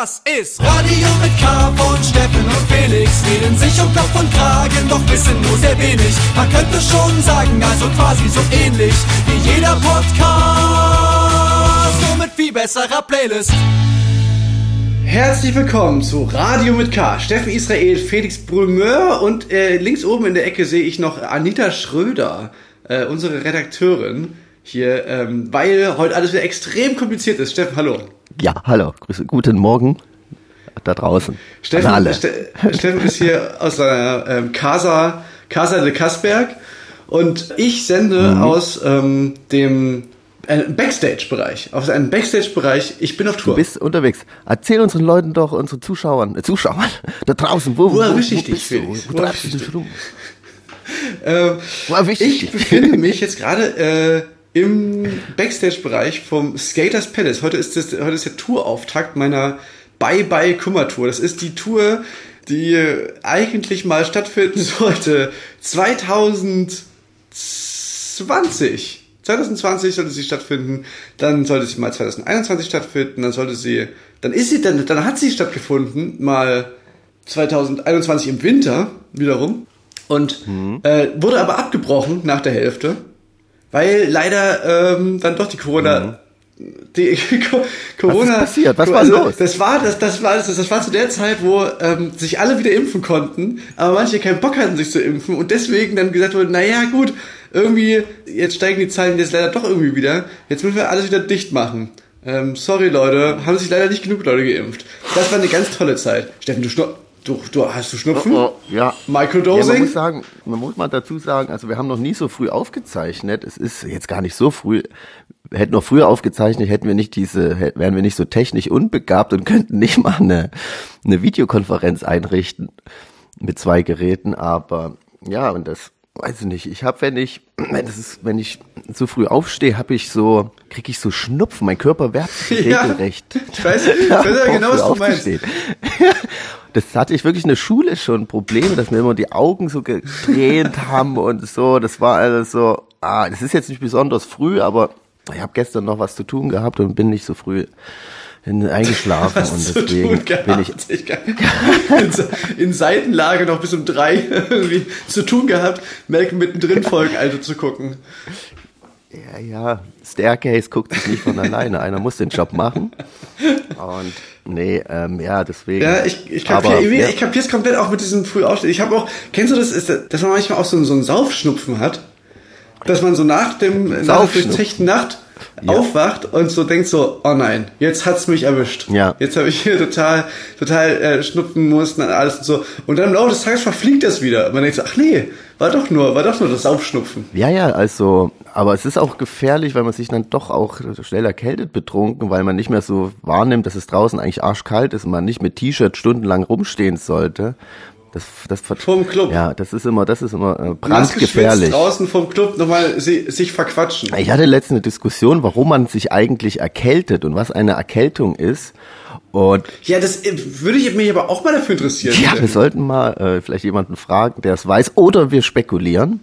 Das ist Radio mit K von Steffen und Felix. Reden sich um Kopf und Kragen, doch wissen nur sehr wenig. Man könnte schon sagen, also quasi so ähnlich wie jeder Podcast. Nur mit viel besserer Playlist. Herzlich willkommen zu Radio mit K. Steffen Israel, Felix Brumeur und äh, links oben in der Ecke sehe ich noch Anita Schröder, äh, unsere Redakteurin hier, ähm, weil heute alles wieder extrem kompliziert ist. Steffen, hallo. Ja, hallo, Grüße, guten Morgen da draußen. Steffen. Ste Steffen ist hier aus seiner ähm, Casa, Casa de Kasberg und ich sende mhm. aus ähm, dem äh, Backstage-Bereich, aus einem Backstage-Bereich. Ich bin auf Tour. Du bist unterwegs. Erzähl unseren Leuten doch, unseren Zuschauern, äh, Zuschauern da draußen, wo, wo, wo, wo ich dich, Felix? Wo, wo treibst du dich rum? Ähm, ich befinde mich jetzt gerade äh, im Backstage-Bereich vom Skaters Palace. Heute ist, das, heute ist der Tourauftakt meiner Bye-Bye Kummer-Tour. Das ist die Tour, die eigentlich mal stattfinden sollte 2020. 2020 sollte sie stattfinden, dann sollte sie mal 2021 stattfinden, dann sollte sie, dann ist sie, dann, dann hat sie stattgefunden, mal 2021 im Winter wiederum und mhm. äh, wurde aber abgebrochen nach der Hälfte weil leider ähm, dann doch die Corona mhm. Die Corona. Was ist passiert? Was war also, los? Das war, das, das war, das, das war zu der Zeit, wo ähm, sich alle wieder impfen konnten, aber manche keinen Bock hatten, sich zu impfen und deswegen dann gesagt wurde, naja, gut, irgendwie, jetzt steigen die Zahlen jetzt leider doch irgendwie wieder. Jetzt müssen wir alles wieder dicht machen. Ähm, sorry, Leute, haben sich leider nicht genug Leute geimpft. Das war eine ganz tolle Zeit. Steffen, du, schnur Du, du hast du Schnupfen? Oh, oh, ja. Microdosing? Ja, man muss sagen, man muss mal dazu sagen, also wir haben noch nie so früh aufgezeichnet. Es ist jetzt gar nicht so früh. Wir hätten noch früher aufgezeichnet, hätten wir nicht diese, wären wir nicht so technisch unbegabt und könnten nicht mal eine, eine Videokonferenz einrichten mit zwei Geräten. Aber ja, und das weiß ich nicht. Ich habe, wenn ich, wenn das ist, wenn ich so früh aufstehe, habe ich so, kriege ich so Schnupfen. Mein Körper wehrt sich ja, regelrecht. Ich weiß, ich weiß ja genau, was du meinst. das hatte ich wirklich in der Schule schon Probleme, dass mir immer die Augen so gedreht haben und so. Das war alles so, ah, das ist jetzt nicht besonders früh, aber ich habe gestern noch was zu tun gehabt und bin nicht so früh in, eingeschlafen und deswegen bin ich, ich in, in, Seitenlage noch bis um drei irgendwie zu tun gehabt, Malcolm mittendrin Folgen also zu gucken. Ja, ja, Staircase guckt sich nicht von alleine. Einer muss den Job machen. Und nee, ähm, ja, deswegen. Ja, ich, ich kapiere ja. ich kapier's komplett auch mit diesem Frühaufstehen. Ich habe auch, kennst du das, ist, dass man manchmal auch so, so einen Saufschnupfen hat? Dass man so nach dem, nach der durchzechten Nacht ja. aufwacht und so denkt so, oh nein, jetzt hat's mich erwischt. Ja. Jetzt habe ich hier total, total äh, schnupfen mussten und alles und so. Und dann im Laufe des Tages verfliegt das wieder. Und man denkt so, ach nee, war doch nur, war doch nur das Aufschnupfen. Ja, ja, also, aber es ist auch gefährlich, weil man sich dann doch auch schnell erkältet betrunken, weil man nicht mehr so wahrnimmt, dass es draußen eigentlich arschkalt ist und man nicht mit T-Shirt stundenlang rumstehen sollte. Das, das vom Club. Ja, das ist immer, das ist immer äh, brandgefährlich. draußen vom Club nochmal si sich verquatschen. Ich hatte letztens eine Diskussion, warum man sich eigentlich erkältet und was eine Erkältung ist. Und ja, das äh, würde ich mich aber auch mal dafür interessieren. Ja, wir sollten mal äh, vielleicht jemanden fragen, der es weiß, oder wir spekulieren.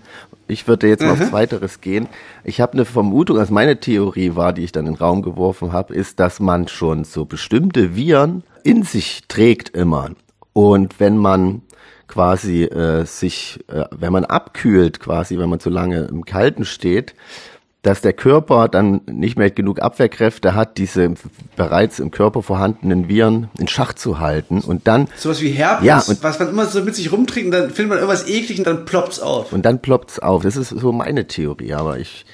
Ich würde jetzt mal mhm. auf Weiteres gehen. Ich habe eine Vermutung, also meine Theorie war, die ich dann in den Raum geworfen habe, ist, dass man schon so bestimmte Viren in sich trägt immer. Und wenn man quasi äh, sich, äh, wenn man abkühlt, quasi, wenn man zu lange im Kalten steht, dass der Körper dann nicht mehr genug Abwehrkräfte hat, diese bereits im Körper vorhandenen Viren in Schach zu halten und dann sowas wie Herpes, ja, und, was man immer so mit sich rumtrinkt und dann findet man irgendwas eklig und dann ploppt's auf. Und dann ploppt's auf. Das ist so meine Theorie, aber ich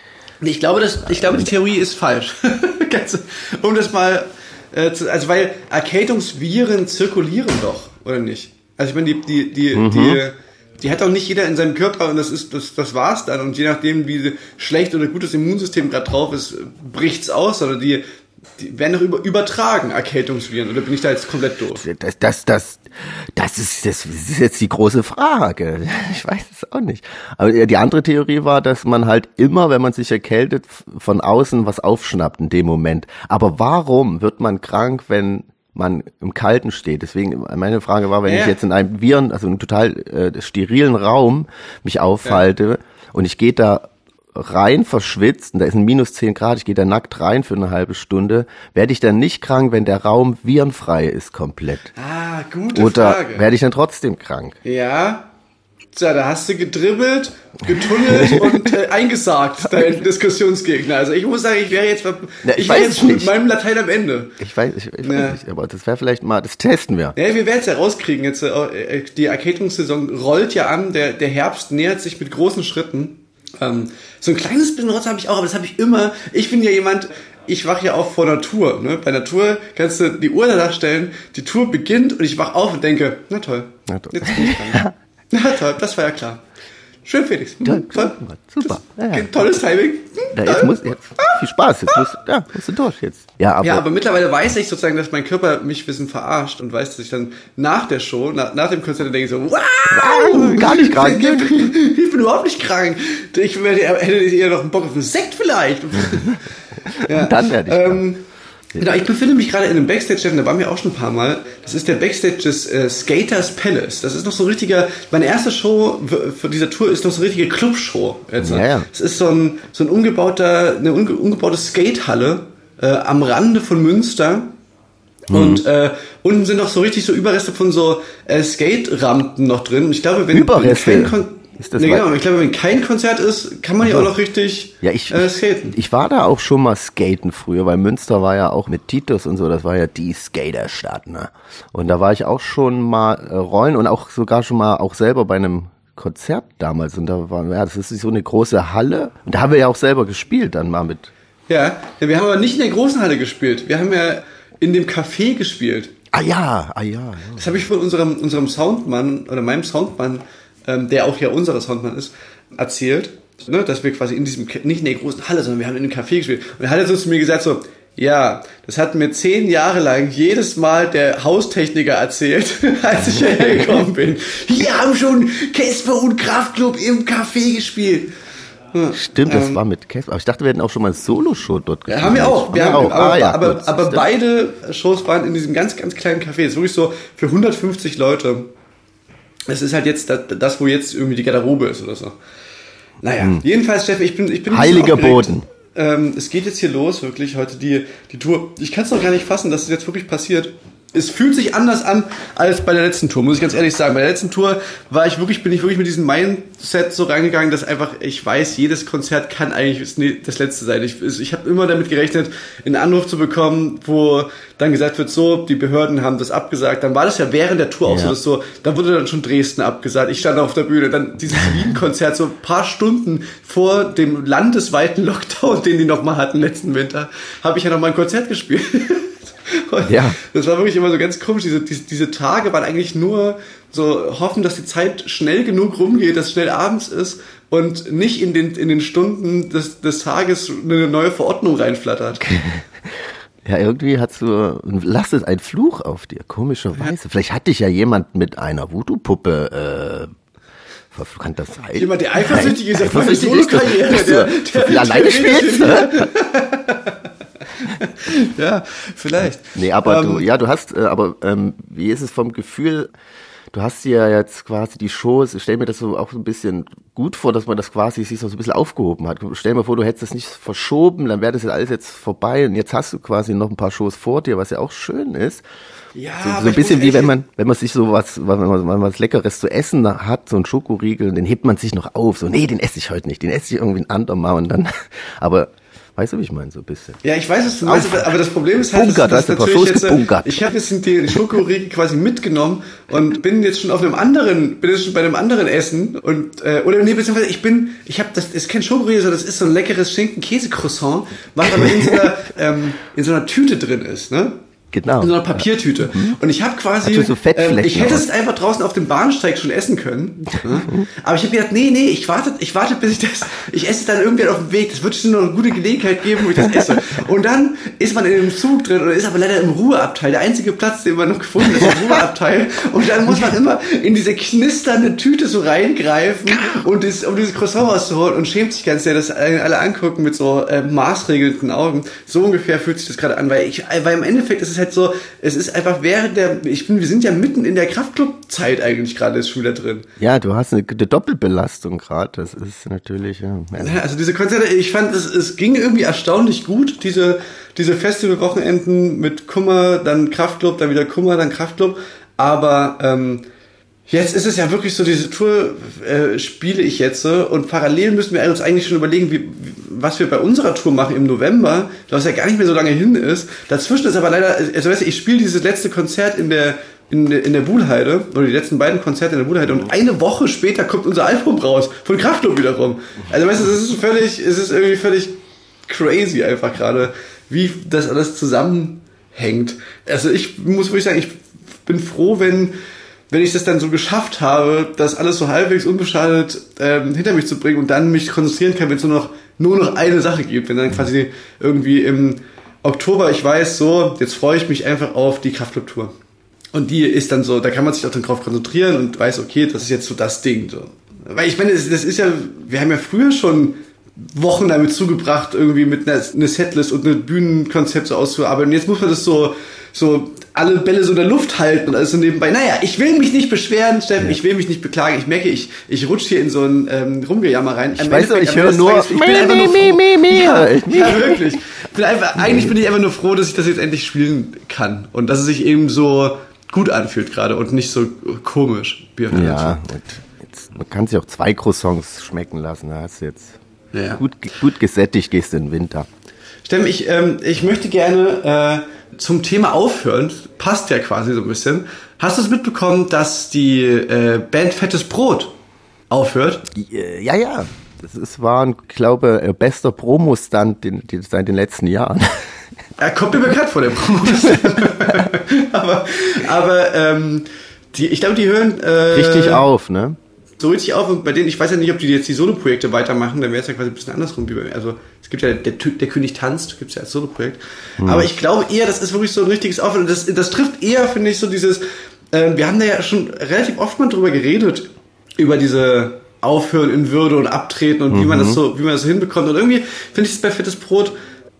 ich glaube, das, ich glaube, die Theorie ist falsch. um das mal, äh, zu, also weil Erkältungsviren zirkulieren doch, oder nicht? Also ich meine, die, die, die, mhm. die, die hat auch nicht jeder in seinem Körper und das ist, das, das war's dann. Und je nachdem, wie schlecht oder gut das Immunsystem gerade drauf ist, bricht's aus. Oder die, die werden doch über, übertragen, Erkältungsviren. Oder bin ich da jetzt komplett doof? Das, das, das, das ist, das ist jetzt die große Frage. Ich weiß es auch nicht. Aber die andere Theorie war, dass man halt immer, wenn man sich erkältet, von außen was aufschnappt in dem Moment. Aber warum wird man krank, wenn man im Kalten steht. Deswegen, meine Frage war, wenn ja. ich jetzt in einem Viren, also einem total äh, sterilen Raum mich aufhalte ja. und ich gehe da rein verschwitzt und da ist ein minus 10 Grad, ich gehe da nackt rein für eine halbe Stunde, werde ich dann nicht krank, wenn der Raum virenfrei ist komplett? Ah, gute Oder Frage. werde ich dann trotzdem krank? Ja. Tja, da hast du gedribbelt, getunnelt und äh, eingesagt, dein Diskussionsgegner. Also ich muss sagen, ich wäre jetzt, Na, ich ich wäre jetzt mit meinem Latein am Ende. Ich weiß, ich, ich Ja. weiß nicht, aber das wäre vielleicht mal, das testen wir. Ja, wir werden es ja rauskriegen. Jetzt, äh, die Arcade-Saison rollt ja an, der, der Herbst nähert sich mit großen Schritten. Ähm, so ein kleines bisschen Rotz habe ich auch, aber das habe ich immer. Ich bin ja jemand, ich wache ja auf vor Natur. Ne? Bei Natur kannst du die Uhr danach stellen, die Tour beginnt und ich wach auf und denke, na toll, Na toll. jetzt bin ich dran. na toll, das war ja klar. Schön, Felix. Hm, Ja, toll. super. Ja, ja. Tolles Timing. Hm, Ja, jetzt muss, jetzt, viel Spaß, jetzt musst, ja, musst du durch jetzt. Ja, aber, Ja, aber mittlerweile weiß ich sozusagen, dass mein Körper mich ein bisschen verarscht und weiß, dass ich dann nach der Show, nach, nach dem Konzert denke so, wow, gar nicht krank. Ich bin überhaupt nicht krank. Ich werde- hätte eher noch einen Bock auf einen Sekt vielleicht. ja. dann werde ich Ähm, genau, ich befinde mich gerade in einem Backstage, Steffen, da waren wir auch schon ein paar Mal. Das ist der Backstage des äh, Skaters Palace. Das ist noch so ein richtiger, meine erste Show für dieser Tour ist noch so eine richtige Clubshow. Jetzt, Ja, ja. Es ist so ein, so ein umgebauter, eine unge umgebaute Skatehalle äh, am Rande von Münster. Und Mhm. äh, unten sind noch so richtig so Überreste von so äh, Skate-Rampen noch drin. Und ich glaube, wenn, Überreste? wenn Ist das nee, genau, ich glaube, wenn kein Konzert ist, kann man ja auch noch richtig Ja, ich, äh, skaten. ich war da auch schon mal skaten früher, weil Münster war ja auch mit Titus und so, das war ja die Skaterstadt, ne? Und da war ich auch schon mal äh, rollen und auch sogar schon mal auch selber bei einem Konzert damals und da war, ja, das ist so eine große Halle und da haben wir ja auch selber gespielt dann mal mit. Ja, ja, wir haben aber nicht in der großen Halle gespielt. Wir haben ja in dem Café gespielt. Ah ja, ah ja, ja. Das habe ich von unserem, unserem Soundmann oder meinem Soundmann, ähm, der auch ja unser Soundmann ist, erzählt, ne, dass wir quasi in diesem, nicht in der großen Halle, sondern wir haben in dem Café gespielt. Und er hat er so zu mir gesagt so, ja, das hat mir zehn Jahre lang jedes Mal der Haustechniker erzählt, als ich hierher gekommen bin. Hier haben schon Casper und Kraftclub im Café gespielt. Stimmt, das war mit Casper. Aber ich dachte, wir hätten auch schon mal Solo-Show dort Ähm, Ja, haben wir auch. Wir haben, auch. Aber, ah, ja, aber, gut, aber beide Shows waren in diesem ganz, ganz kleinen Café. Das ist wirklich so für 150 Leute. Es ist halt jetzt das, wo jetzt irgendwie die Garderobe ist oder so. Naja, jedenfalls, Steffen, ich bin, ich bin Hm. Heiliger. Boden. Ähm, es geht jetzt hier los, wirklich, heute die, die Tour. Ich kann es noch gar nicht fassen, dass es jetzt wirklich passiert. Es fühlt sich anders an als bei der letzten Tour, muss ich ganz ehrlich sagen. Bei der letzten Tour war ich wirklich, bin ich wirklich mit diesem Mindset so reingegangen, dass einfach, ich weiß, jedes Konzert kann eigentlich das ne- letzte sein. Ich, ich habe immer damit gerechnet, einen Anruf zu bekommen, wo dann gesagt wird, so, die Behörden haben das abgesagt. Dann war das ja während der Tour auch Ja. so, dass so, da wurde dann schon Dresden abgesagt. Ich stand auf der Bühne, dann dieses Wien-Konzert so ein paar Stunden vor dem landesweiten Lockdown, den die nochmal hatten letzten Winter, habe ich ja noch mal ein Konzert gespielt. Und Ja. Das war wirklich immer so ganz komisch. Diese, diese, diese Tage waren eigentlich nur so hoffen, dass die Zeit schnell genug rumgeht, dass es schnell abends ist und nicht in den, in den Stunden des, des Tages eine neue Verordnung reinflattert. Ja, irgendwie hast du, lastet ein Fluch auf dir, komischerweise. Vielleicht hat dich ja jemand mit einer Voodoo-Puppe, äh, kann das sein? Jemand, der eifersüchtig ist auf meine Solo-Karriere, der- so der- alleine der spielst, redet ne? Ja, vielleicht. Nee, aber Ähm, du, ja, du hast, äh, aber ähm, wie ist es vom Gefühl, du hast ja jetzt quasi die Shows, ich stell mir das so auch so ein bisschen gut vor, dass man das quasi sich so ein bisschen aufgehoben hat. Stell mir vor, du hättest das nicht verschoben, dann wäre das ja alles jetzt vorbei und jetzt hast du quasi noch ein paar Shows vor dir, was ja auch schön ist. Ja, So, so ein bisschen wie wenn man, wenn man sich so was, wenn man, wenn man was Leckeres zu essen hat, so ein Schokoriegel, den hebt man sich noch auf. So, nee, den esse ich heute nicht, den esse ich irgendwie ein andermal und dann, aber, weißt du, wie ich meine, so ein bisschen. Ja, ich weiß, was du meinst, aber- das Problem ist halt, Bunkert, dass, du dass natürlich jetzt, äh, ich habe jetzt den- den Schokoriegel quasi mitgenommen und bin jetzt schon auf einem anderen, bin jetzt schon bei einem anderen Essen und äh, oder nee, beziehungsweise ich bin, ich habe das ist kein Schokoriegel, sondern das ist so ein leckeres Schinken-Käse-Croissant, was aber in so einer ähm, in so einer Tüte drin ist, ne? Genau. In so einer Papiertüte. Und ich habe quasi, so ähm, ich hätte es einfach draußen auf dem Bahnsteig schon essen können. ne? Aber ich habe gedacht, nee, nee, ich warte, ich warte, bis ich das, ich esse es dann irgendwie auf dem Weg. Das wird schon noch eine gute Gelegenheit geben, wo ich das esse. Und dann ist man in dem Zug drin und ist aber leider im Ruheabteil. Der einzige Platz, den man noch gefunden hat, ist im Ruheabteil. Und dann muss man immer in diese knisternde Tüte so reingreifen und das, um dieses Croissant rauszuholen und schämt sich ganz sehr, dass alle angucken mit so äh, maßregelnden Augen. So ungefähr fühlt sich das gerade an, weil ich, weil im Endeffekt ist es halt halt so, es ist einfach während der, ich bin, wir sind ja mitten in der Kraftclub-Zeit eigentlich gerade, schon wieder drin. Ja, du hast eine, eine Doppelbelastung gerade, das ist natürlich, ja. ja. Also diese Konzerte, ich fand, es, es ging irgendwie erstaunlich gut, diese, diese Festival-Wochenenden mit Kummer, dann Kraftclub, dann wieder Kummer, dann Kraftclub, aber, ähm, Jetzt ist es ja wirklich so, diese Tour äh, spiele ich jetzt so und parallel müssen wir uns eigentlich schon überlegen, wie, was wir bei unserer Tour machen im November, was ja gar nicht mehr so lange hin ist. Dazwischen ist aber leider, also weißt du, ich spiele dieses letzte Konzert in der in, in der Buhlheide, oder die letzten beiden Konzerte in der Buhlheide und eine Woche später kommt unser Album raus, von Kraftklub wiederum. Also weißt du, es ist völlig, es ist irgendwie völlig crazy einfach gerade, wie das alles zusammenhängt. Also ich muss wirklich sagen, ich bin froh, wenn wenn ich das dann so geschafft habe, das alles so halbwegs unbeschadet ähm, hinter mich zu bringen und dann mich konzentrieren kann, wenn es nur noch, nur noch eine Sache gibt, wenn dann quasi irgendwie im Oktober ich weiß, so, jetzt freue ich mich einfach auf die Kraftclub-Tour. Und die ist dann so, da kann man sich auch dann drauf konzentrieren und weiß, okay, das ist jetzt so das Ding. So. Weil ich meine, das, das ist ja, wir haben ja früher schon Wochen damit zugebracht, irgendwie mit einer, einer Setlist und einem Bühnenkonzept so auszuarbeiten. Und jetzt muss man das so, so alle Bälle so in der Luft halten und alles so nebenbei. Naja, ich will mich nicht beschweren, Steffen, ja. ich will mich nicht beklagen. Ich merke, ich, ich rutsche hier in so ein ähm, Rumgejammer rein. Ich weiß ich höre nur, ich bin einfach nur froh. Ja, ja, wirklich. Bin einfach, eigentlich bin ich einfach nur froh, dass ich das jetzt endlich spielen kann. Und dass es sich eben so gut anfühlt gerade und nicht so komisch. Ja, und jetzt, man kann sich auch zwei Croissants schmecken lassen. Da hast du jetzt ja. gut, gut gesättigt, gehst in den Winter. Steffen, ich, ähm, ich möchte gerne... Äh, zum Thema Aufhören, passt ja quasi so ein bisschen. Hast du es mitbekommen, dass die äh, Band Fettes Brot aufhört? Ja, ja. Das ist, war, ein, glaube ich, bester Promo-Stand den, den, seit den letzten Jahren. Er kommt mir bekannt vor, der promo aber aber ähm, die, ich glaube, die hören... Äh, Richtig auf, ne? So richtig auf und bei denen, ich weiß ja nicht, ob die jetzt die Solo-Projekte weitermachen, dann wäre es ja quasi ein bisschen andersrum. Wie bei, also es gibt ja der, der König tanzt, gibt es ja als Solo-Projekt. Mhm. Aber ich glaube eher, das ist wirklich so ein richtiges Aufhören. Das, das trifft eher, finde ich, so dieses, äh, wir haben da ja schon relativ oft mal drüber geredet, über diese Aufhören in Würde und Abtreten und mhm. wie man das mhm. so, wie man das so hinbekommt. Und irgendwie finde ich es bei Fettes Brot,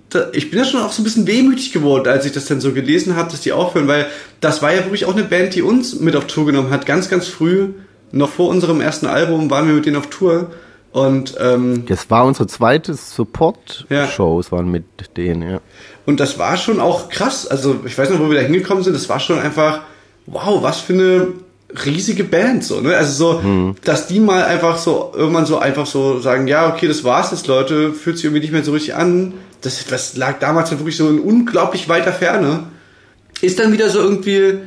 da, ich bin ja schon auch so ein bisschen wehmütig geworden, als ich das dann so gelesen habe, dass die aufhören, weil das war ja wirklich auch eine Band, die uns mit auf Tour genommen hat, ganz, ganz früh noch vor unserem ersten Album waren wir mit denen auf Tour. Und ähm, das war unsere zweite Support-Show, ja. es waren mit denen, ja. Und das war schon auch krass. Also ich weiß noch, wo wir da hingekommen sind, das war schon einfach, wow, was für eine riesige Band so, ne? Also so, hm. dass die mal einfach so irgendwann so einfach so sagen, ja, okay, das war's jetzt, Leute, fühlt sich irgendwie nicht mehr so richtig an. Das, das lag damals wirklich so in unglaublich weiter Ferne. Ist dann wieder so irgendwie,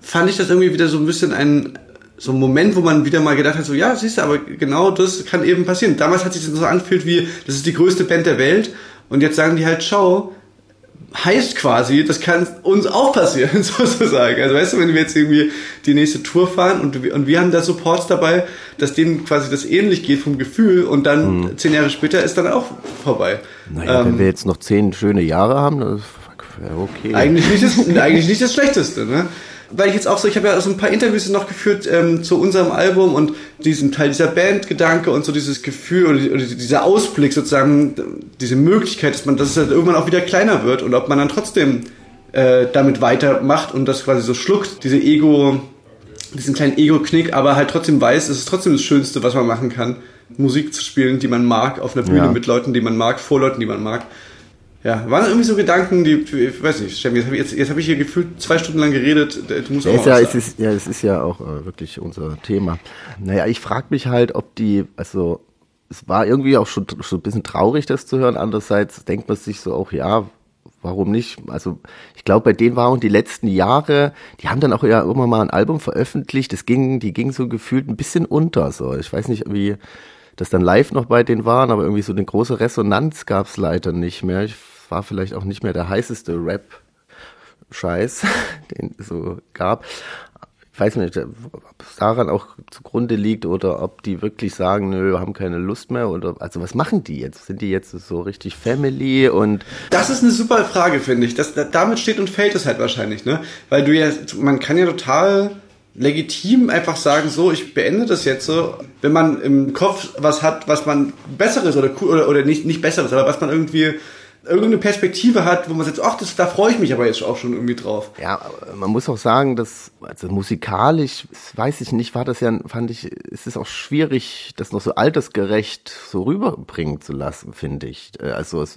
fand ich das irgendwie wieder so ein bisschen ein so ein Moment, wo man wieder mal gedacht hat, so ja, siehst du, aber genau das kann eben passieren. Damals hat sich das so angefühlt wie, das ist die größte Band der Welt und jetzt sagen die halt, schau, heißt quasi, das kann uns auch passieren, sozusagen. Also weißt du, wenn wir jetzt irgendwie die nächste Tour fahren und, und wir haben da Supports dabei, dass denen quasi das ähnlich geht vom Gefühl und dann hm. zehn Jahre später ist dann auch vorbei. Naja, ähm, wenn wir jetzt noch zehn schöne Jahre haben, das ist okay. Eigentlich nicht das, eigentlich nicht das Schlechteste, ne? Weil ich jetzt auch so, ich habe ja so ein paar Interviews noch geführt ähm, zu unserem Album und diesem Teil dieser Bandgedanke und so dieses Gefühl oder, oder, dieser Ausblick sozusagen, diese Möglichkeit, dass man, dass es halt irgendwann auch wieder kleiner wird und ob man dann trotzdem äh, damit weitermacht und das quasi so schluckt, diese Ego, diesen kleinen Ego-Knick, aber halt trotzdem weiß, es ist trotzdem das Schönste, was man machen kann, Musik zu spielen, die man mag, auf einer Bühne ja. mit Leuten, die man mag, vor Leuten, die man mag ja, waren irgendwie so Gedanken, die, ich weiß nicht, Steffi, jetzt habe ich, jetzt, jetzt hab ich hier gefühlt zwei Stunden lang geredet. Du musst ja, auch ja, es ist, ja, es ist ja auch äh, wirklich unser Thema. Naja, ich frage mich halt, ob die, also es war irgendwie auch schon, schon ein bisschen traurig, das zu hören. Andererseits denkt man sich so auch, ja, warum nicht? Also ich glaube, bei denen waren die letzten Jahre, die haben dann auch ja irgendwann mal ein Album veröffentlicht. Das ging, die ging so gefühlt ein bisschen unter. So, ich weiß nicht, wie das dann live noch bei denen waren, aber irgendwie so eine große Resonanz gab es leider nicht mehr. Ich war vielleicht auch nicht mehr der heißeste Rap-Scheiß, den es so gab. Ich weiß nicht, ob es daran auch zugrunde liegt oder ob die wirklich sagen, nö, haben keine Lust mehr oder also was machen die jetzt? Sind die jetzt so richtig Family und Das ist eine super Frage, finde ich. Das, damit steht und fällt es halt wahrscheinlich, ne? Weil du ja man kann ja total legitim einfach sagen, so, ich beende das jetzt so, wenn man im Kopf was hat, was man besseres oder cool oder, oder nicht, nicht besseres, aber was man irgendwie irgendeine Perspektive hat, wo man sagt, ach, das, da freue ich mich aber jetzt auch schon irgendwie drauf. Ja, man muss auch sagen, dass, also musikalisch, weiß ich nicht, war das ja, fand ich, es ist auch schwierig, das noch so altersgerecht so rüberbringen zu lassen, finde ich. Also es,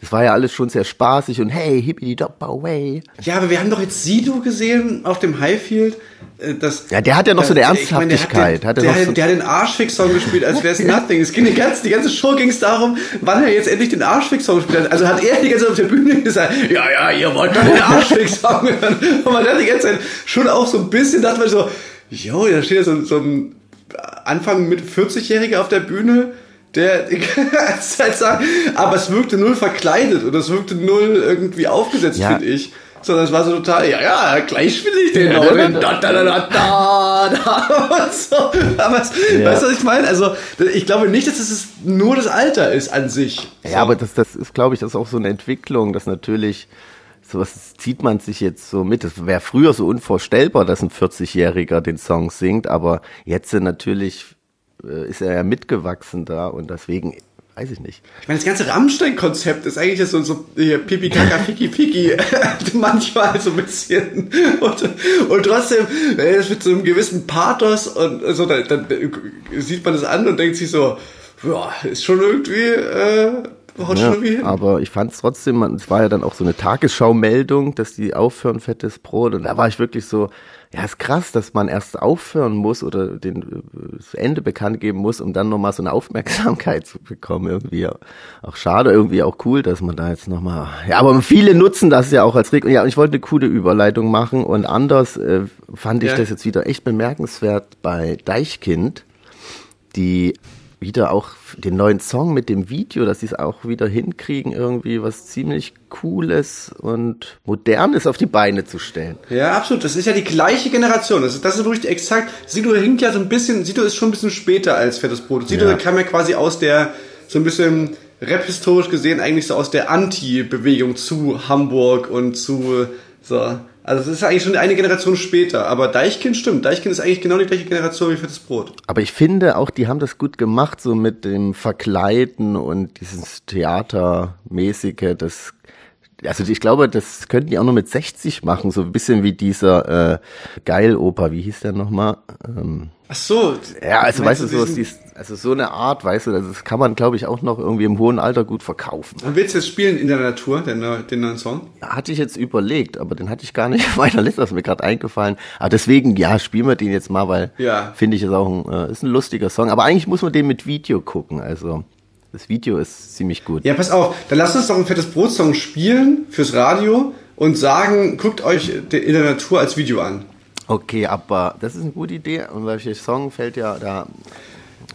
das war ja alles schon sehr spaßig und hey, hippie dop away. Ja, aber wir haben doch jetzt Sido gesehen auf dem Highfield. äh, Das, Ja, der hat ja noch so eine Ernsthaftigkeit. der, Hat hat er den, der, noch so- der hat den Arschfix-Song gespielt, als wäre es Nothing. Es ging die ganze, die ganze Show ging es darum, wann er jetzt endlich den Arschfix-Song gespielt hat. Also hat er die ganze Zeit auf der Bühne gesagt, ja, ja, ihr wollt doch den Arschfix-Song hören. Und man hat die ganze Zeit schon auch so ein bisschen, dachte man so, jo, da steht ja so, so ein Anfang mit 40-Jähriger auf der Bühne, der aber es wirkte null verkleidet und es wirkte null irgendwie aufgesetzt, Ja. finde ich. Sondern es war so total, ja, ja, gleich spiele ich den Ja, noch. da, ne? da, Da, da, da, da, da, und so. Aber es, Ja. weißt du, was ich meine? Also, ich glaube nicht, dass es nur das Alter ist an sich. So. Ja, aber das, das ist, glaube ich, das ist auch so eine Entwicklung, dass natürlich, sowas zieht man sich jetzt so mit. Es wäre früher so unvorstellbar, dass ein 40-Jähriger den Song singt, aber jetzt sind natürlich äh, ist er ja mitgewachsen da und deswegen, weiß ich nicht. Ich meine, das ganze Rammstein-Konzept ist eigentlich so, so hier, Pipi, Kaka, Fiki, Fiki, manchmal so ein bisschen. Und, und trotzdem, äh, es mit so einem gewissen Pathos und so, dann, dann sieht man das an und denkt sich so, ja, ist schon irgendwie, äh, haut Ja, schon irgendwie hin. aber ich fand es trotzdem, man- es war ja dann auch so eine Tagesschau-Meldung, dass die aufhören, fettes Brot. Und da war ich wirklich so, ja, ist krass, dass man erst aufhören muss oder den, äh, das Ende bekannt geben muss, um dann nochmal so eine Aufmerksamkeit zu bekommen. Irgendwie ja auch schade, irgendwie auch cool, dass man da jetzt nochmal, ja, aber viele nutzen das ja auch als Regel. Ja, und ich wollte eine coole Überleitung machen und anders äh, fand ich Ja. das jetzt wieder echt bemerkenswert bei Deichkind die wieder auch den neuen Song mit dem Video, dass sie es auch wieder hinkriegen, irgendwie was ziemlich Cooles und Modernes auf die Beine zu stellen. Ja, absolut. Das ist ja die gleiche Generation. Das ist, das ist wirklich exakt. Sido hinkt ja so ein bisschen, Sido ist schon ein bisschen später als Fettes Brot. Sido Ja. kam ja quasi aus der, so ein bisschen rap-historisch gesehen, eigentlich so aus der Anti-Bewegung zu Hamburg und zu, so. Also, das ist eigentlich schon eine Generation später. Aber Deichkind stimmt. Deichkind ist eigentlich genau die gleiche Generation wie Fettes Brot. Aber ich finde auch, die haben das gut gemacht, so mit dem Verkleiden und dieses Theatermäßige, das also ich glaube, das könnten die auch noch mit 60 machen, so ein bisschen wie dieser äh, Geiloper, wie hieß der nochmal? Ähm, Ach so. ja, also weißt du, so, ist, also so eine Art, weißt du, das kann man, glaube ich, auch noch irgendwie im hohen Alter gut verkaufen. Und willst du jetzt spielen in der Natur, den, den neuen Song? Hatte ich jetzt überlegt, aber den hatte ich gar nicht auf meiner Liste, das ist mir gerade eingefallen. Aber deswegen, ja, spielen wir den jetzt mal, weil Ja. finde ich ist auch ein, äh, ist ein lustiger Song. Aber eigentlich muss man den mit Video gucken. Also das Video ist ziemlich gut. Ja, pass auf, dann lasst uns doch ein fettes Brotsong spielen fürs Radio und sagen, guckt euch in der Natur als Video an. Okay, aber das ist eine gute Idee. Und welcher Song fällt ja da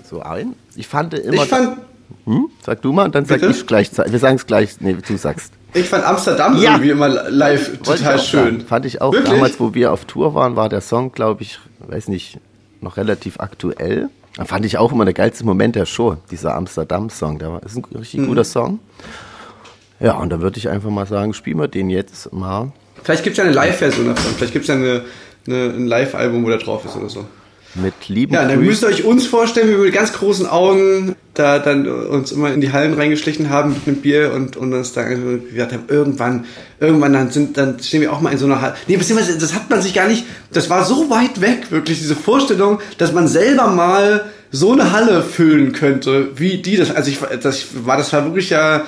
so ein? Ich fand immer. Ich fand, hm? Sag du mal, und dann sag Bitte? ich gleich. Wir sagen es gleich. Nee, du sagst. ich fand Amsterdam Ja. irgendwie immer live total schön. Sagen. Fand ich auch. Wirklich? Damals, wo wir auf Tour waren, war der Song, glaube ich, weiß nicht, noch relativ aktuell. Da fand ich auch immer der geilste Moment der Show, dieser Amsterdam-Song. Der war, ist ein richtig Mhm. guter Song. Ja, und dann würde ich einfach mal sagen, spielen wir den jetzt mal. Vielleicht gibt's ja eine Live-Version davon. Vielleicht gibt's ja eine, eine, ein Live-Album, wo der drauf ist oder so. Mit lieben Ja, dann Grüßen. müsst ihr euch uns vorstellen, wie wir mit ganz großen Augen da dann uns immer in die Hallen reingeschlichen haben mit einem Bier und, und uns dann gesagt haben, irgendwann, irgendwann dann sind, dann stehen wir auch mal in so einer Halle. Nee, beziehungsweise, das hat man sich gar nicht, das war so weit weg, wirklich, diese Vorstellung, dass man selber mal so eine Halle füllen könnte, wie die das, also ich, das war, das war wirklich ja,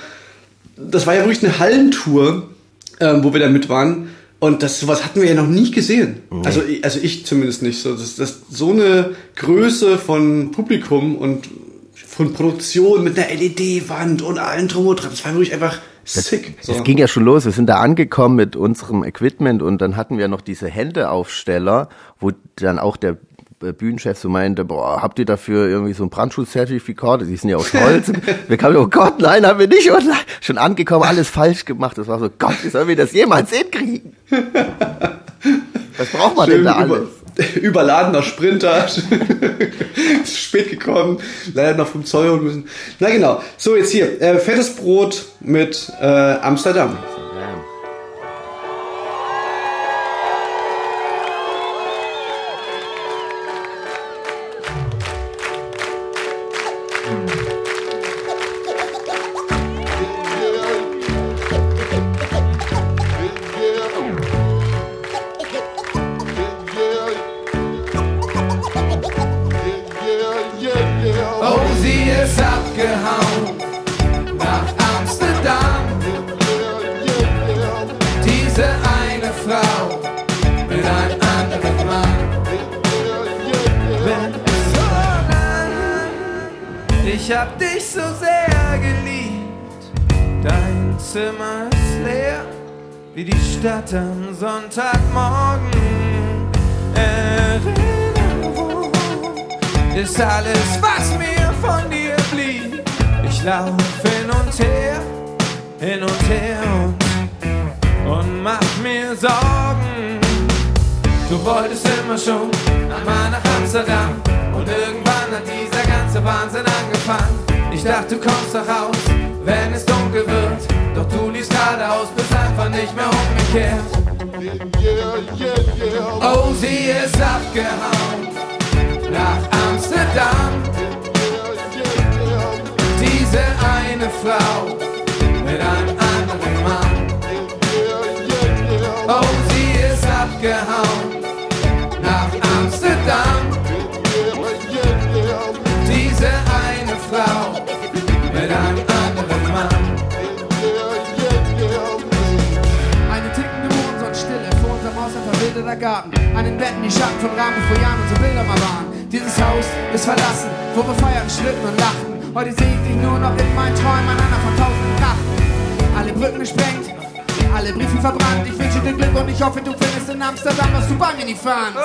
das war ja wirklich eine Hallentour, ähm, wo wir da mit waren. Und das sowas hatten wir ja noch nie gesehen. Also, ich- also ich zumindest nicht. So, das, das, so eine Größe von Publikum und von Produktion mit einer LED-Wand und allen drum und dran. Das war wirklich einfach sick. So. Es ging ja schon los. Wir sind da angekommen mit unserem Equipment und dann hatten wir noch diese Händeaufsteller, wo dann auch der Bühnenchef so meinte, boah, habt ihr dafür irgendwie so ein Brandschutzzertifikat? Die sind ja aus Holz. wir kamen, oh Gott, nein, haben wir nicht. Und schon angekommen, alles falsch gemacht. Das war so, Gott, wie sollen wir das jemals hinkriegen? Was braucht man denn Schön da über, alles? überladener Sprinter. Zu spät gekommen. Leider noch vom Zoll holen müssen. Na genau. So, jetzt hier. Äh, fettes Brot mit äh, Amsterdam. einem Stadt am Sonntagmorgen. Erinnerung ist alles, was mir von dir blieb. Ich lauf hin und her, hin und her und, und mach mir Sorgen. Du wolltest immer schon einmal nach Amsterdam und irgendwann hat dieser ganze Wahnsinn angefangen. Ich dachte, du kommst doch raus, wenn es dunkel wird. Doch du liest geradeaus, bist einfach nicht mehr umgekehrt. Oh, sie ist abgehauen nach Amsterdam. Diese eine Frau An den Wänden die Schatten von Rahmen, vor Jahren unsere Bilder mal waren. Dieses Haus ist verlassen, wo wir feiern, schlitten und lachen. Heute sehe ich dich nur noch in meinen Träumen, an einer von tausenden Nachten. Alle Brücken gesprengt, alle Briefe verbrannt. Ich wünsche dir Glück und ich hoffe, du findest in Amsterdam, was du bei mir nie fandst.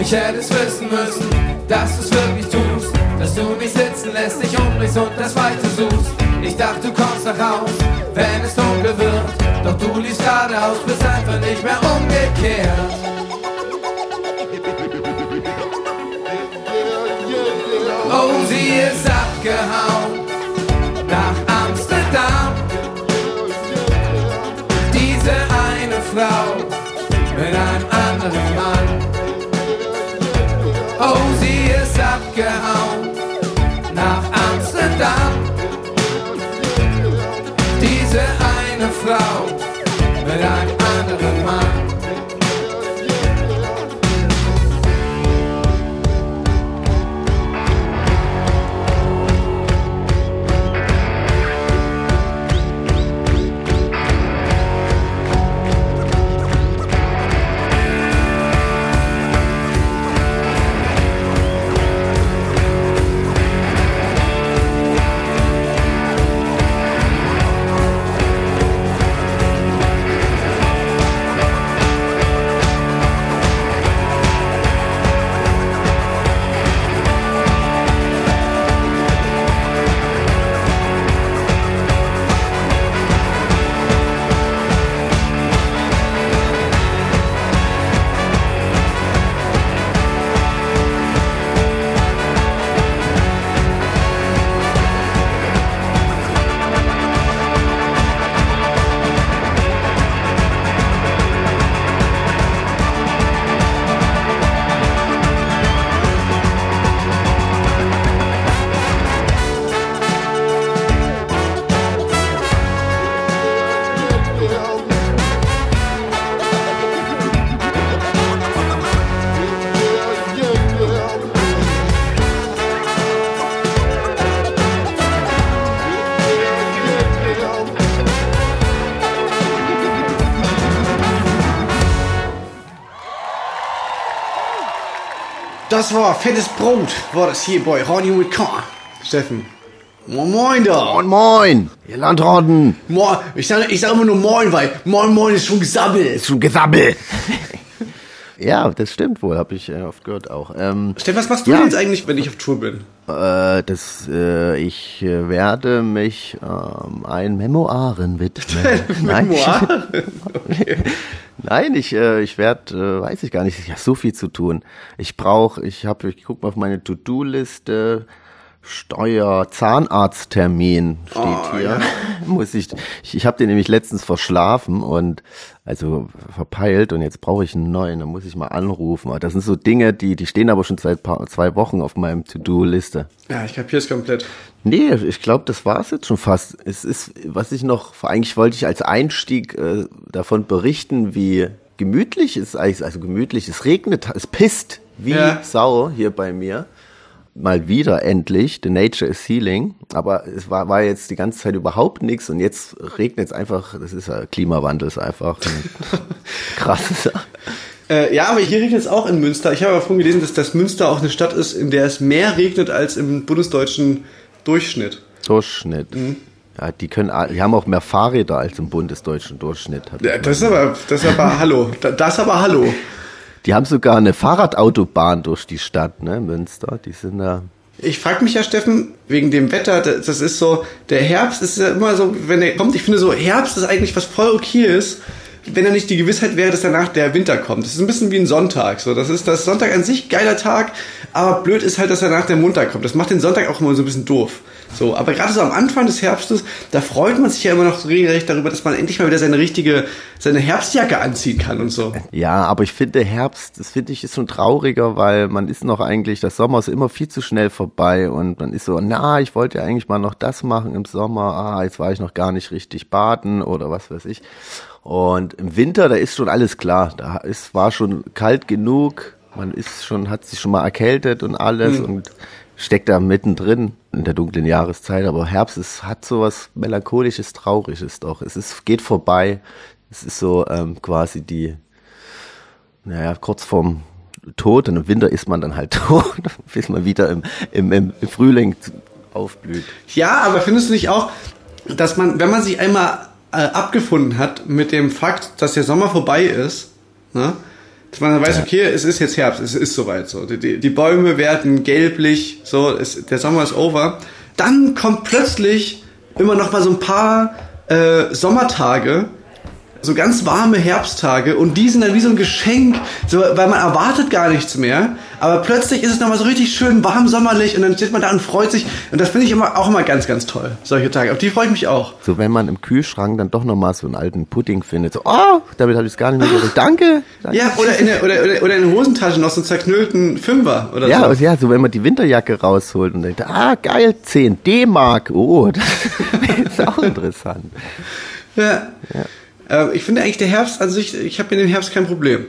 Ich hätte es wissen müssen, dass du es wirklich tust. Dass du mich sitzen lässt, dich umdrehst und das Weite suchst. Ich dachte, du kommst nach Haus, wenn es dunkel wird. Doch du liest geradeaus, bist einfach nicht mehr umgekehrt. Abgehauen nach Amsterdam. Diese eine Frau mit einem anderen Mann. Das war fettes Brot, war das hier bei Radio mit K. Steffen. Moin Moin da. Moin, moin, ihr Landratten. Moin. Ich sage ich sag immer nur Moin, weil Moin Moin ist schon gesabbelt. Ist schon Gesabbel. Ja, das stimmt wohl, habe ich äh, oft gehört auch. Ähm, Steffen, was machst du Ja. denn jetzt eigentlich, wenn ich auf Tour bin? äh, das, äh, ich äh, werde mich ähm, ein Memoiren widmen. Nein, Memoiren? Nein, ich, äh, ich werde, äh, weiß ich gar nicht, ich habe so viel zu tun. Ich brauche, ich habe, ich guck mal auf meine To-Do-Liste, Steuer, Zahnarzttermin steht Oh, hier. Muss ich, ich, ich habe den nämlich letztens verschlafen und also verpeilt und jetzt brauche ich einen neuen, da muss ich mal anrufen. Das sind so Dinge, die, die stehen aber schon seit paar, zwei Wochen auf meinem To-Do-Liste. Ja, ich kapier's komplett. Nee, ich glaube, das war's jetzt schon fast. Es ist, was ich noch, eigentlich wollte ich als Einstieg äh, davon berichten, wie gemütlich es eigentlich, also gemütlich, es regnet, es pisst wie Ja. Sau hier bei mir. Mal wieder endlich, The Nature is Healing. Aber es war, war jetzt die ganze Zeit überhaupt nichts und jetzt regnet es einfach, das ist ja Klimawandel, ist einfach Sache. Äh, ja, aber hier regnet es auch in Münster. Ich habe aber vorhin gelesen, dass das Münster auch eine Stadt ist, in der es mehr regnet als im bundesdeutschen Durchschnitt. Durchschnitt. Mhm. Ja, die können, die haben auch mehr Fahrräder als im bundesdeutschen Durchschnitt. Ja, das ist aber, das ist aber Hallo. Da- Das ist aber Hallo. Die haben sogar eine Fahrradautobahn durch die Stadt, ne, Münster. Die sind da. Ich frage mich ja, Steffen, wegen dem Wetter, das ist so, der Herbst ist ja immer so, wenn der kommt, ich finde so, Herbst ist eigentlich was voll okay ist, wenn da nicht die Gewissheit wäre, dass danach der Winter kommt. Das ist ein bisschen wie ein Sonntag. So, das ist das Sonntag an sich geiler Tag, aber blöd ist halt, dass danach der Montag kommt. Das macht den Sonntag auch immer so ein bisschen doof. So, aber gerade so am Anfang des Herbstes, da freut man sich ja immer noch so regelrecht darüber, dass man endlich mal wieder seine richtige, seine Herbstjacke anziehen kann und so. Ja, aber ich finde Herbst, das finde ich ist schon trauriger, weil man ist noch eigentlich, das Sommer ist immer viel zu schnell vorbei und man ist so, na, ich wollte ja eigentlich mal noch das machen im Sommer, ah, jetzt war ich noch gar nicht richtig baden oder was weiß ich. Und im Winter, da ist schon alles klar, da ist, war schon kalt genug, man ist schon, hat sich schon mal erkältet und alles und steckt da mittendrin in der dunklen Jahreszeit, aber Herbst ist, hat so was melancholisches, trauriges doch. Es ist, geht vorbei. Es ist so ähm, quasi die, naja, kurz vorm Tod und im Winter ist man dann halt tot, bis man wieder im, im, im Frühling aufblüht. Ja, aber findest du nicht auch, dass man, wenn man sich einmal äh, abgefunden hat mit dem Fakt, dass der Sommer vorbei ist, ne, dass man dann weiß, okay, es ist jetzt Herbst, es ist soweit so. Die, die, die Bäume werden gelblich, so, es, der Sommer ist over. Dann kommt plötzlich immer noch mal so ein paar äh, Sommertage, so ganz warme Herbsttage und die sind dann wie so ein Geschenk, so, weil man erwartet gar nichts mehr, aber plötzlich ist es nochmal so richtig schön warm sommerlich und dann steht man da und freut sich und das finde ich immer, auch immer ganz, ganz toll, solche Tage. Auf die freue ich mich auch. So, wenn man im Kühlschrank dann doch nochmal so einen alten Pudding findet, so, oh, damit habe ich es gar nicht mehr gedacht. Danke. danke. Ja, oder in der, oder, oder, oder in der Hosentasche noch so einen zerknüllten Fünfer oder Ja, so. also ja, so wenn man die Winterjacke rausholt und denkt, ah, geil, 10 D-Mark, oh, das ist auch interessant. Ja. Ähm, ich finde eigentlich der Herbst an sich, ich habe in dem Herbst kein Problem.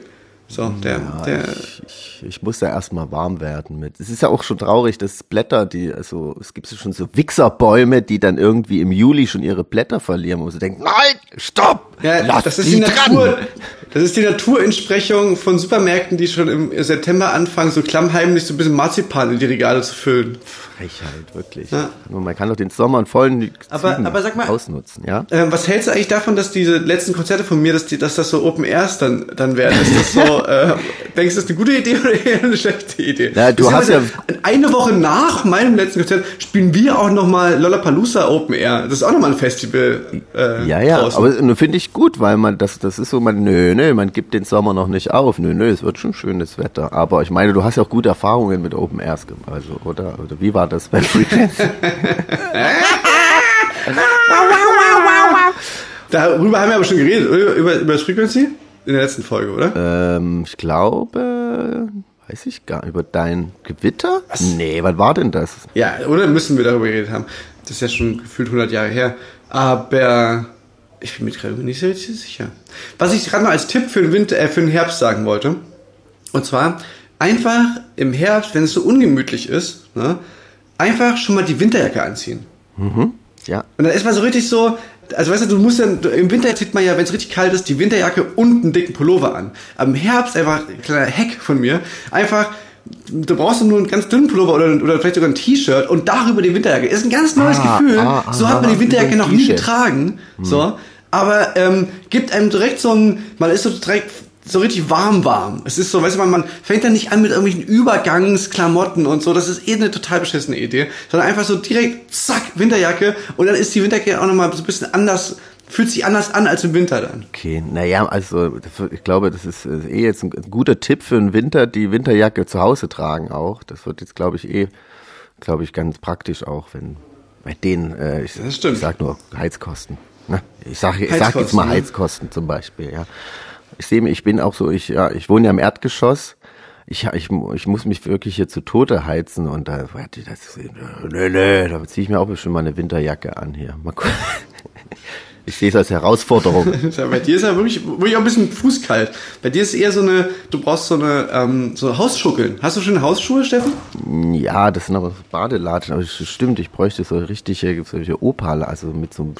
So, der, der, ich, ich, ich muss da erstmal warm werden mit. Es ist ja auch schon traurig, dass Blätter, die, also es gibt schon so Wichserbäume, die dann irgendwie im Juli schon ihre Blätter verlieren, wo so denkt, nein, stopp! Ja, lass das ist die die Natur. dran. Das ist die Naturentsprechung von Supermärkten, die schon im September anfangen, so klammheimlich so ein bisschen Marzipan in die Regale zu füllen. Frechheit, wirklich. Ja. Man kann doch den Sommer in vollen Aber- Zügen aber sag mal- ausnutzen, ja? Ähm, was hältst du eigentlich davon, dass diese letzten Konzerte von mir, dass, die, dass das so Open Airs dann, dann werden? Ist das so, äh, denkst du, das ist eine gute Idee oder eher eine schlechte Idee? Ja, du hast ja- Eine Woche nach meinem letzten Konzert spielen wir auch nochmal Lollapalooza Open Air. Das ist auch nochmal ein Festival. Äh, Ja, ja, draußen. aber nur finde ich gut, weil man das, das ist so, man, nö, nö, man gibt den Sommer noch nicht auf, nö, nö, es wird schon schönes Wetter. Aber ich meine, du hast ja auch gute Erfahrungen mit Open Airs gemacht, also, oder, oder wie war das bei Frequency? Darüber haben wir aber schon geredet? Über, über das Frequency? In der letzten Folge, oder? ähm, ich glaube, weiß ich gar nicht, über dein Gewitter? Nee, wann war denn das? Ja, oder müssen wir darüber geredet haben? Das ist ja schon gefühlt 100 Jahre her. Aber ich bin mir gerade nicht so sicher. Was ich gerade noch als Tipp für den Winter, äh, für den Herbst sagen wollte. Und zwar einfach im Herbst, wenn es so ungemütlich ist, ne, einfach schon mal die Winterjacke anziehen. Ja, Und dann ist man so richtig so, also weißt du, du musst dann, im Winter zieht man ja, wenn es richtig kalt ist, die Winterjacke und einen dicken Pullover an. Im Herbst einfach, ein kleiner Hack von mir, einfach, du brauchst nur einen ganz dünnen Pullover oder, oder vielleicht sogar ein T-Shirt und darüber die Winterjacke. Ist ein ganz neues Ah, Gefühl. ah, so ah, hat man die Winterjacke über ein noch nie getragen. So. Aber ähm, gibt einem direkt so ein, man ist so direkt so richtig warm warm. Es ist so, weißt du, man, man fängt dann nicht an mit irgendwelchen Übergangsklamotten und so. Das ist eh eine total beschissene Idee. Sondern einfach so direkt, zack, Winterjacke. Und dann ist die Winterjacke auch nochmal so ein bisschen anders, fühlt sich anders an als im Winter dann. okay, naja, also, ich glaube, das ist äh, eh jetzt ein guter Tipp für den Winter, die Winterjacke zu Hause tragen auch. Das wird jetzt, glaube ich, eh, glaube ich, ganz praktisch auch, wenn, bei denen, äh, ich, Das stimmt. ich sag nur Heizkosten. Ne? Ich sage ich sag jetzt mal ne? Heizkosten zum Beispiel, ja. Ich sehe mich, ich bin auch so, ich, ja, ich wohne ja im Erdgeschoss. Ich, ich, ich muss mich wirklich hier zu Tode heizen und da, warte, das, nö, nö, da ziehe ich mir auch bestimmt mal eine Winterjacke an hier. Mal gucken. Ich sehe es als Herausforderung. Bei dir ist ja wirklich, wirklich auch ein bisschen fußkalt. Bei dir ist eher so eine, du brauchst so eine, ähm, so Hausschuckeln. Hast du schon Hausschuhe, Steffen? Ja, das sind aber so Badelatschen, aber es stimmt, ich bräuchte so richtige, solche Opale, also mit so einem,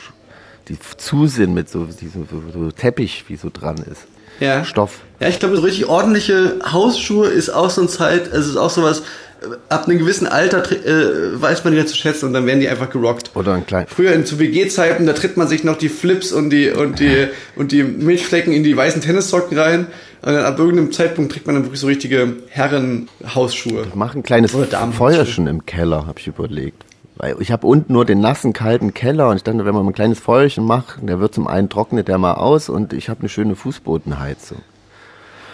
die zu sind, mit so, diesem so, so Teppich, wie so dran ist. Ja. Stoff. Ja, ich glaube, so richtig ordentliche Hausschuhe ist auch so eine Zeit, es ist auch sowas, äh, ab einem gewissen Alter äh, weiß man die ja zu schätzen und dann werden die einfach gerockt. Oder ein klein. Früher in zu WG-Zeiten, da tritt man sich noch die Flips und die und die und die Milchflecken in die weißen Tennissocken rein. Und dann ab irgendeinem Zeitpunkt trägt man dann wirklich so richtige Herrenhausschuhe. Mach ein kleines Damen- Feuerchen im Keller, habe ich überlegt. Weil ich habe unten nur den nassen, kalten Keller und ich dachte, wenn man ein kleines Feuerchen macht, der wird zum einen trocknet der mal aus und ich habe eine schöne Fußbodenheizung.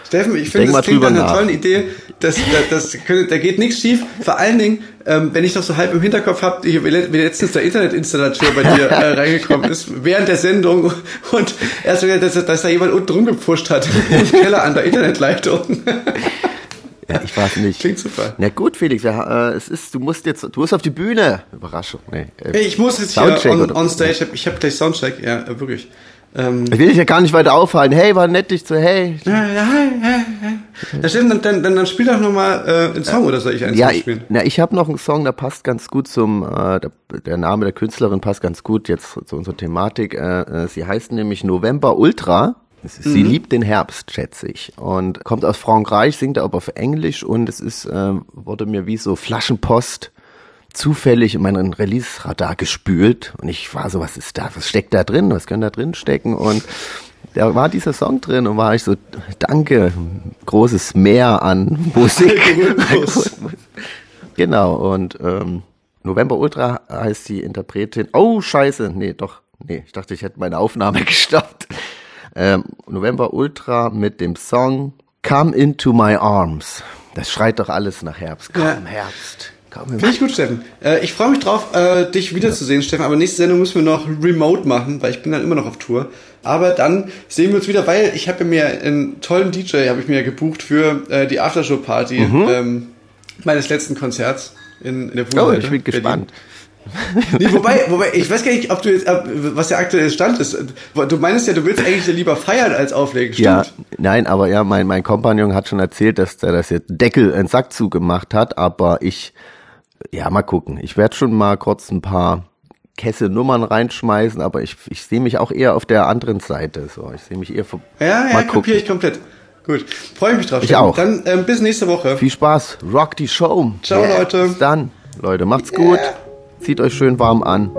Steffen, ich finde, das klingt nach einer tollen Idee. Das, das, das könnte, da geht nichts schief. Vor allen Dingen, ähm, wenn ich noch so halb im Hinterkopf habe, wie le- wie letztens der Internetinstallateur bei dir äh, reingekommen ist, während der Sendung und erst wieder, dass, dass da jemand unten rumgepusht hat im Keller an der Internetleitung. Ja, ich weiß nicht. Klingt super. Na gut, Felix, ja, äh, es ist, du musst jetzt, du musst auf die Bühne. Überraschung. Nee, äh, Ich muss jetzt Soundcheck hier on, on stage, ich habe hab gleich Soundcheck, ja, äh, wirklich. Ähm, Ich will dich ja gar nicht weiter aufhalten. Hey, war nett dich zu, hey. ja, ja, ja, ja. Ja, stimmt, dann, dann, dann, dann spiel doch nochmal äh, einen Song oder soll ich einen Ja, Song spielen? na, ich habe noch einen Song, der passt ganz gut zum, äh, der, der Name der Künstlerin passt ganz gut jetzt zu unserer Thematik. Äh, äh, sie heißt nämlich November Ultra. Sie liebt den Herbst, schätze ich. Und kommt aus Frankreich, singt aber auf Englisch und es ist, äh, wurde mir wie so Flaschenpost zufällig in meinen Release-Radar gespült. Und ich war so, was ist da, was steckt da drin, was kann da drin stecken? Und da war dieser Song drin und war ich so, danke, großes Meer an Musik. Genau, und ähm, November Ultra heißt die Interpretin. Oh, scheiße. Nee, doch. Nee, ich dachte, ich hätte meine Aufnahme gestoppt. Ähm, November Ultra mit dem Song Come Into My Arms. Das schreit doch alles nach Herbst. Komm, Ja. Herbst. Komm, Finde ich gut, Steffen. Äh, ich freue mich drauf, äh, dich wiederzusehen, Steffen. Aber nächste Sendung müssen wir noch remote machen, weil ich bin dann immer noch auf Tour. Aber dann sehen wir uns wieder, weil ich habe mir einen tollen DJ habe ich mir gebucht für äh, die Aftershow-Party ähm, meines letzten Konzerts in, in der Mhm. Oh, ich bin Berlin. gespannt. Nee, wobei, wobei, ich weiß gar nicht, ob du jetzt, was der aktuelle Stand ist. Du meinst ja, du willst eigentlich lieber feiern als auflegen, stimmt? Ja, nein, aber ja, mein, mein Kompagnon hat schon erzählt, dass der das jetzt Deckel einen Sack zugemacht hat, aber ich, ja, mal gucken. Ich werde schon mal kurz ein paar Kesse Nummern reinschmeißen, aber ich, ich sehe mich auch eher auf der anderen Seite. So, ich sehe mich eher vor, Ja, ja, gucken. ich komplett. Gut, freue mich drauf. Ich auch. Dann ähm, bis nächste Woche. Viel Spaß, rock die Show. Ciao, Leute. Bis dann, Leute, macht's gut. Zieht euch schön warm an.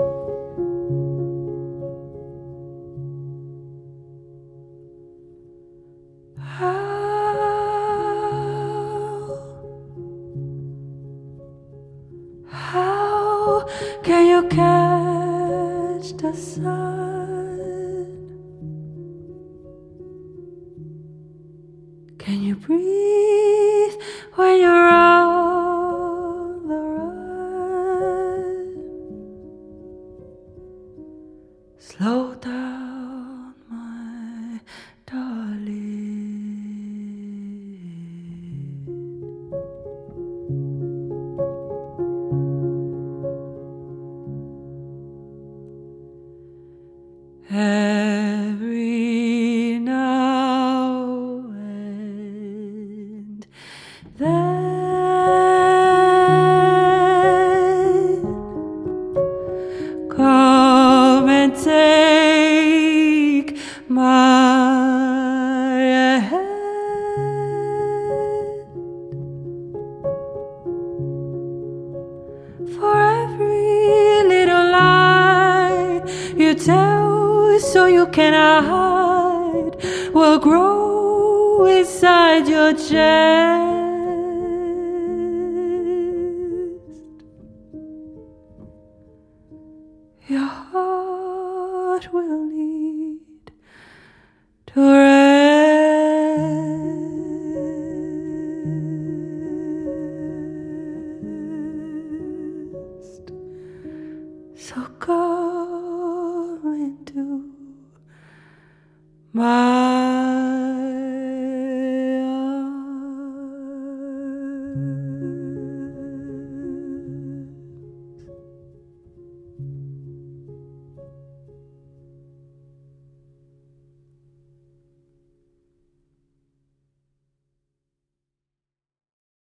You can I hide, will grow inside your chest.